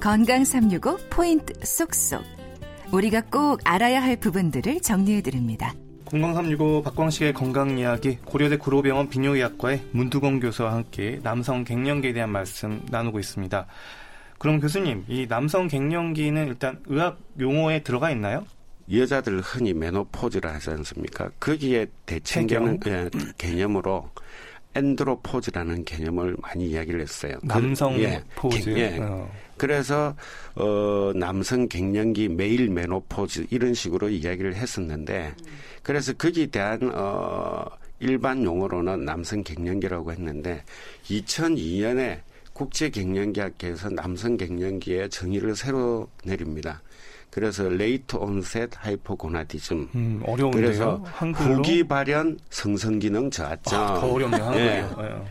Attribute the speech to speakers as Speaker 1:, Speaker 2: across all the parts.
Speaker 1: 건강 365 포인트 쏙쏙. 우리가 꼭 알아야 할 부분들을 정리해 드립니다.
Speaker 2: 건강 365 박광식의 건강 이야기 고려대 구로병원 비뇨의학과의 문두공 교수와 함께 남성 갱년기에 대한 말씀 나누고 있습니다. 그럼 교수님, 이 남성 갱년기는 일단 의학 용어에 들어가 있나요?
Speaker 3: 여자들 흔히 메노포즈라 하지 않습니까? 거기에 대칭되는 예, 개념으로 엔드로포즈라는 개념을 많이 이야기를 했어요.
Speaker 2: 남성 예, 포즈.
Speaker 3: 예. 어. 그래서 어 남성 갱년기 male menopause 이런 식으로 이야기를 했었는데 그래서 거기에 대한 어 일반 용어로는 남성 갱년기라고 했는데 2002년에 국제 갱년기학회에서 남성 갱년기의 정의를 새로 내립니다. 그래서 late onset hypogonadism.
Speaker 2: 음, 어려운데요.
Speaker 3: 그래서 한글로? 후기 발현 성선 기능 저하증. 아,
Speaker 2: 더 어렵네요. 네.
Speaker 3: 네.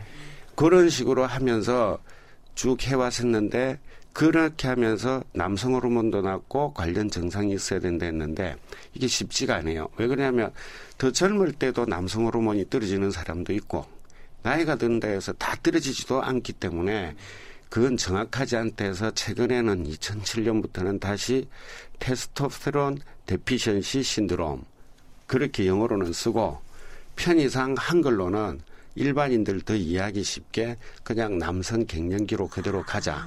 Speaker 3: 그런 식으로 하면서 쭉 해왔었는데 그렇게 하면서 남성 호르몬도 낮고 관련 증상이 있어야 된다 했는데 이게 쉽지가 않아요. 왜 그러냐면 더 젊을 때도 남성 호르몬이 떨어지는 사람도 있고 나이가 든다 해서 다 떨어지지도 않기 때문에 그건 정확하지 않다 해서 최근에는 2007년부터는 다시 테스토스테론 데피션시 신드롬 그렇게 영어로는 쓰고 편의상 한글로는 일반인들 더 이해하기 쉽게 그냥 남성 갱년기로 그대로 가자.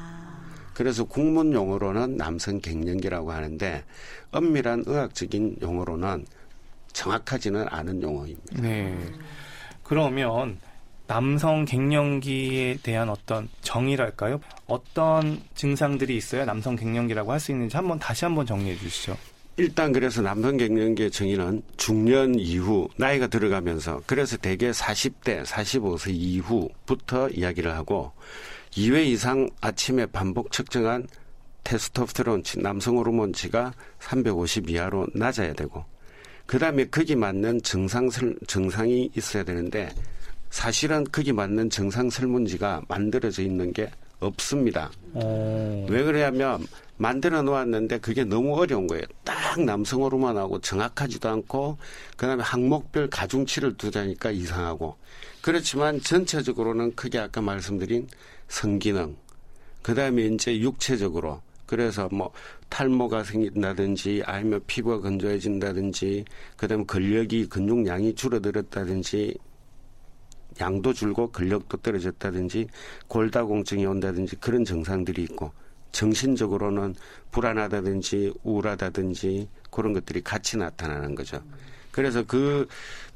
Speaker 3: 그래서 국문 용어로는 남성 갱년기라고 하는데 엄밀한 의학적인 용어로는 정확하지는 않은 용어입니다.
Speaker 2: 네. 그러면 남성 갱년기에 대한 어떤 정의랄까요? 어떤 증상들이 있어야 남성 갱년기라고 할 수 있는지 한번 다시 한번 정리해 주시죠.
Speaker 3: 일단 그래서 남성 갱년기의 정의는 중년 이후 나이가 들어가면서 그래서 대개 40대, 45세 이후부터 이야기를 하고 2회 이상 아침에 반복 측정한 테스토스테론치 남성 호르몬치가 350 이하로 낮아야 되고 그다음에 거기 맞는 증상 증상이 있어야 되는데 사실은 거기 맞는 정상 설문지가 만들어져 있는 게 없습니다. 오. 어. 왜 그러냐면 만들어 놓았는데 그게 너무 어려운 거예요. 딱 남성 호르몬하고 정확하지도 않고 그다음에 항목별 가중치를 두자니까 이상하고 그렇지만 전체적으로는 크게 아까 말씀드린 성기능 그다음에 이제 육체적으로 그래서 뭐 탈모가 생긴다든지 아니면 피부가 건조해진다든지 그다음에 근력이 근육량이 줄어들었다든지 양도 줄고 근력도 떨어졌다든지 골다공증이 온다든지 그런 증상들이 있고 정신적으로는 불안하다든지 우울하다든지 그런 것들이 같이 나타나는 거죠. 그래서 그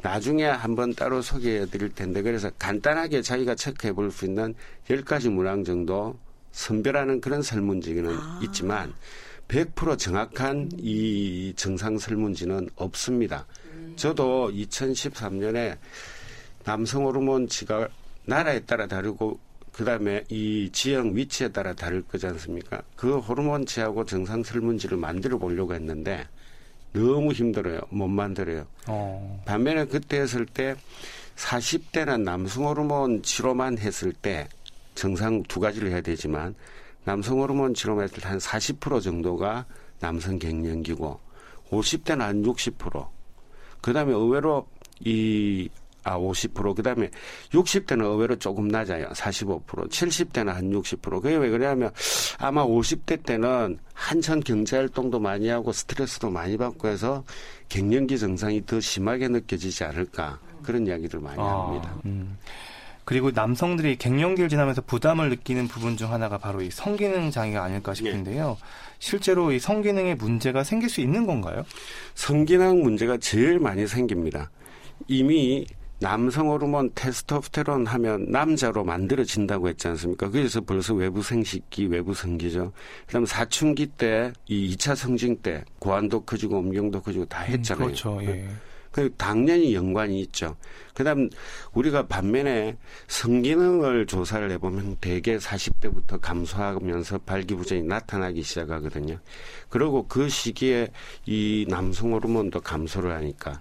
Speaker 3: 나중에 한번 따로 소개해 드릴 텐데 그래서 간단하게 자기가 체크해 볼 수 있는 열 가지 문항 정도 선별하는 그런 설문지는 아. 있지만 100% 정확한 이 증상 설문지는 없습니다. 음. 저도 2013년에 남성 호르몬치가 나라에 따라 다르고 그다음에 이 지형 위치에 따라 다를 거지 않습니까? 그 호르몬치하고 정상 설문지를 만들어 보려고 했는데 너무 힘들어요. 못 만들어요. 어. 반면에 그때 했을 때 40대는 남성 호르몬 치료만 했을 때 정상 두 가지를 해야 되지만 남성 호르몬 치료만 했을 때 한 40% 정도가 남성 갱년기고 50대는 한 60%. 그다음에 의외로 이 아, 50%. 그 다음에 60대는 의외로 조금 낮아요. 45%. 70대는 한 60%. 그게 왜 그러냐면 아마 50대 때는 한참 경제활동도 많이 하고 스트레스도 많이 받고 해서 갱년기 증상이 더 심하게 느껴지지 않을까. 그런 이야기를 많이 아, 합니다. 음.
Speaker 2: 그리고 남성들이 갱년기를 지나면서 부담을 느끼는 부분 중 하나가 바로 이 성기능 장애가 아닐까 싶은데요. 예. 실제로 이 성기능에 문제가 생길 수 있는 건가요?
Speaker 3: 성기능 문제가 제일 많이 생깁니다. 이미 남성 호르몬 테스토스테론 하면 남자로 만들어진다고 했지 않습니까? 그래서 벌써 외부 생식기, 외부 성기죠. 그다음 사춘기 때, 이 2차 성징 때, 고환도 커지고 음경도 커지고 다 음, 했잖아요.
Speaker 2: 음, 그렇죠. 예.
Speaker 3: 그 당연히 연관이 있죠. 그다음 우리가 반면에 성기능을 조사를 해보면 대개 40대부터 감소하면서 발기부전이 나타나기 시작하거든요. 그리고 그 시기에 이 남성 호르몬도 감소를 하니까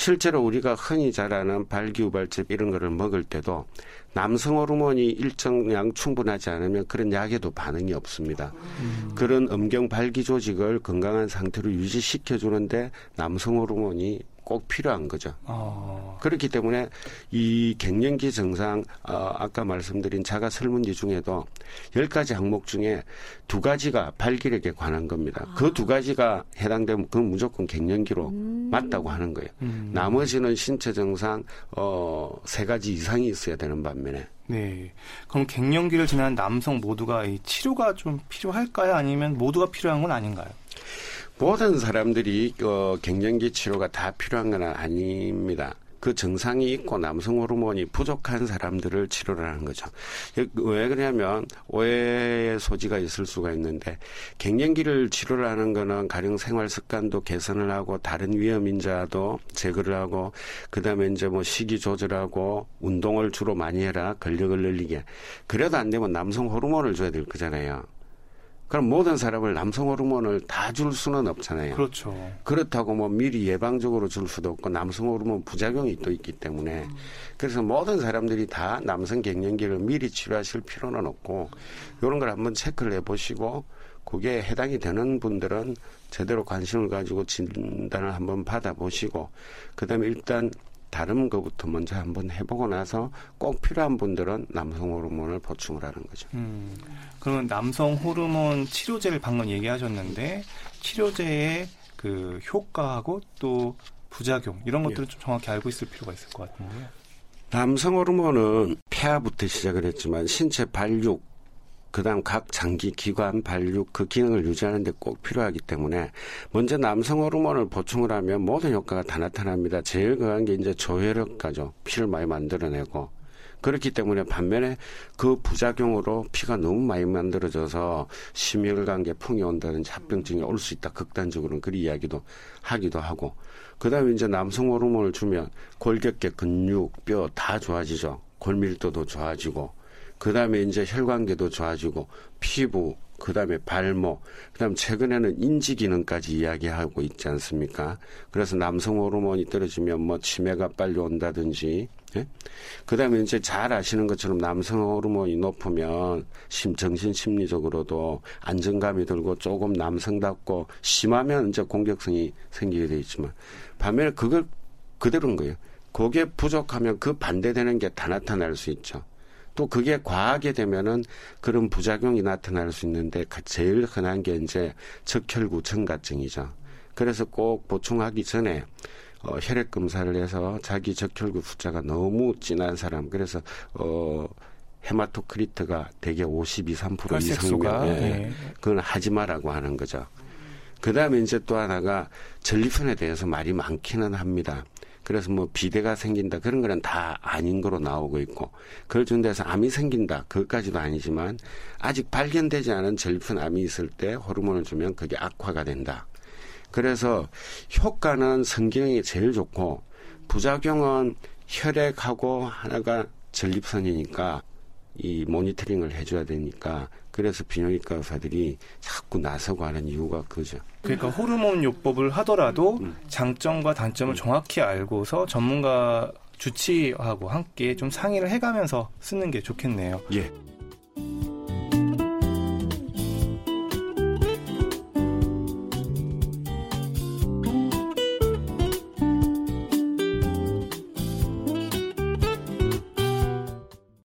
Speaker 3: 실제로 우리가 흔히 잘 아는 발기우발제 이런 거를 먹을 때도 남성 호르몬이 일정량 충분하지 않으면 그런 약에도 반응이 없습니다. 음. 그런 음경 발기 조직을 건강한 상태로 유지시켜 주는데 남성 호르몬이 꼭 필요한 거죠.
Speaker 2: 어.
Speaker 3: 그렇기 때문에 이 갱년기 증상 어, 아까 말씀드린 자가 설문지 중에도 열 가지 항목 중에 두 가지가 발길에게 관한 겁니다. 그두 가지가 해당되면 그건 무조건 갱년기로 맞다고 하는 거예요.
Speaker 2: 음.
Speaker 3: 나머지는 신체 증상 어, 세 가지 이상이 있어야 되는 반면에
Speaker 2: 네. 그럼 갱년기를 지난 남성 모두가 이 치료가 좀 필요할까요? 아니면 모두가 필요한 건 아닌가요?
Speaker 3: 모든 사람들이 어, 갱년기 치료가 다 필요한 건 아닙니다. 그 증상이 있고 남성 호르몬이 부족한 사람들을 치료를 하는 거죠. 왜 그러냐면 오해의 소지가 있을 수가 있는데 갱년기를 치료를 하는 거는 가령 생활 습관도 개선을 하고 다른 위험 인자도 제거를 하고 그다음에 이제 뭐 식이 조절하고 운동을 주로 많이 해라 근력을 늘리게 그래도 안 되면 남성 호르몬을 줘야 될 거잖아요. 그럼 모든 사람을 남성 호르몬을 다 줄 수는 없잖아요.
Speaker 2: 그렇죠.
Speaker 3: 그렇다고 뭐 미리 예방적으로 줄 수도 없고 남성 호르몬 부작용이 또 있기 때문에 그래서 모든 사람들이 다 남성 갱년기를 미리 치료하실 필요는 없고 이런 걸 한번 체크를 해보시고 그게 해당이 되는 분들은 제대로 관심을 가지고 진단을 한번 받아보시고 그다음에 일단 다른 것부터 먼저 한번 해보고 나서 꼭 필요한 분들은 남성 호르몬을 보충을 하는 거죠.
Speaker 2: 음, 그러면 남성 호르몬 치료제를 방금 얘기하셨는데 치료제의 그 효과하고 또 부작용 이런 것들을 좀 정확히 알고 있을 필요가 있을 것 같은데요.
Speaker 3: 남성 호르몬은 폐하부터 시작을 했지만 신체 발육 그다음 각 장기 기관 발육 그 기능을 유지하는 데 꼭 필요하기 때문에 먼저 남성 호르몬을 보충을 하면 모든 효과가 다 나타납니다. 제일 강한 게 이제 조혈력가죠. 피를 많이 만들어내고 그렇기 때문에 반면에 그 부작용으로 피가 너무 많이 만들어져서 심혈관계 풍이 온다든지 합병증이 올 수 있다. 극단적으로는 그리 이야기도 하기도 하고 그다음에 이제 남성 호르몬을 주면 골격계 근육 뼈 다 좋아지죠. 골밀도도 좋아지고 그 다음에 이제 혈관계도 좋아지고 피부, 그 다음에 발목, 그 다음 최근에는 인지 기능까지 이야기하고 있지 않습니까? 그래서 남성 호르몬이 떨어지면 뭐 치매가 빨리 온다든지, 예? 그 다음에 이제 잘 아시는 것처럼 남성 호르몬이 높으면 심, 정신 심리적으로도 안정감이 들고 조금 남성답고 심하면 이제 공격성이 생기게 돼 있지만 반면에 그걸 그대로인 거예요. 그게 부족하면 그 반대되는 게 다 나타날 수 있죠. 또 그게 과하게 되면은 그런 부작용이 나타날 수 있는데 제일 흔한 게 이제 적혈구 증가증이죠. 그래서 꼭 보충하기 전에 어, 혈액 검사를 해서 자기 적혈구 숫자가 너무 진한 사람 그래서 어 헤마토크리트가 대개 52, 3% 이상이면 예, 예. 그건 하지 마라고 하는 거죠. 그 다음에 이제 또 하나가 전립선에 대해서 말이 많기는 합니다. 그래서 뭐 비대가 생긴다 그런 거는 다 아닌 거로 나오고 있고 그걸 준대서 암이 생긴다 그것까지도 아니지만 아직 발견되지 않은 전립선 암이 있을 때 호르몬을 주면 그게 악화가 된다. 그래서 효과는 성기능이 제일 좋고 부작용은 혈액하고 하나가 전립선이니까 이 모니터링을 해줘야 되니까 그래서 비뇨기과 의사들이 자꾸 나서고 하는 이유가 그죠.
Speaker 2: 그러니까 호르몬 요법을 하더라도
Speaker 3: 음.
Speaker 2: 장점과 단점을 정확히 알고서 전문가 주치하고 함께 좀 상의를 해가면서 쓰는 게 좋겠네요.
Speaker 3: 예.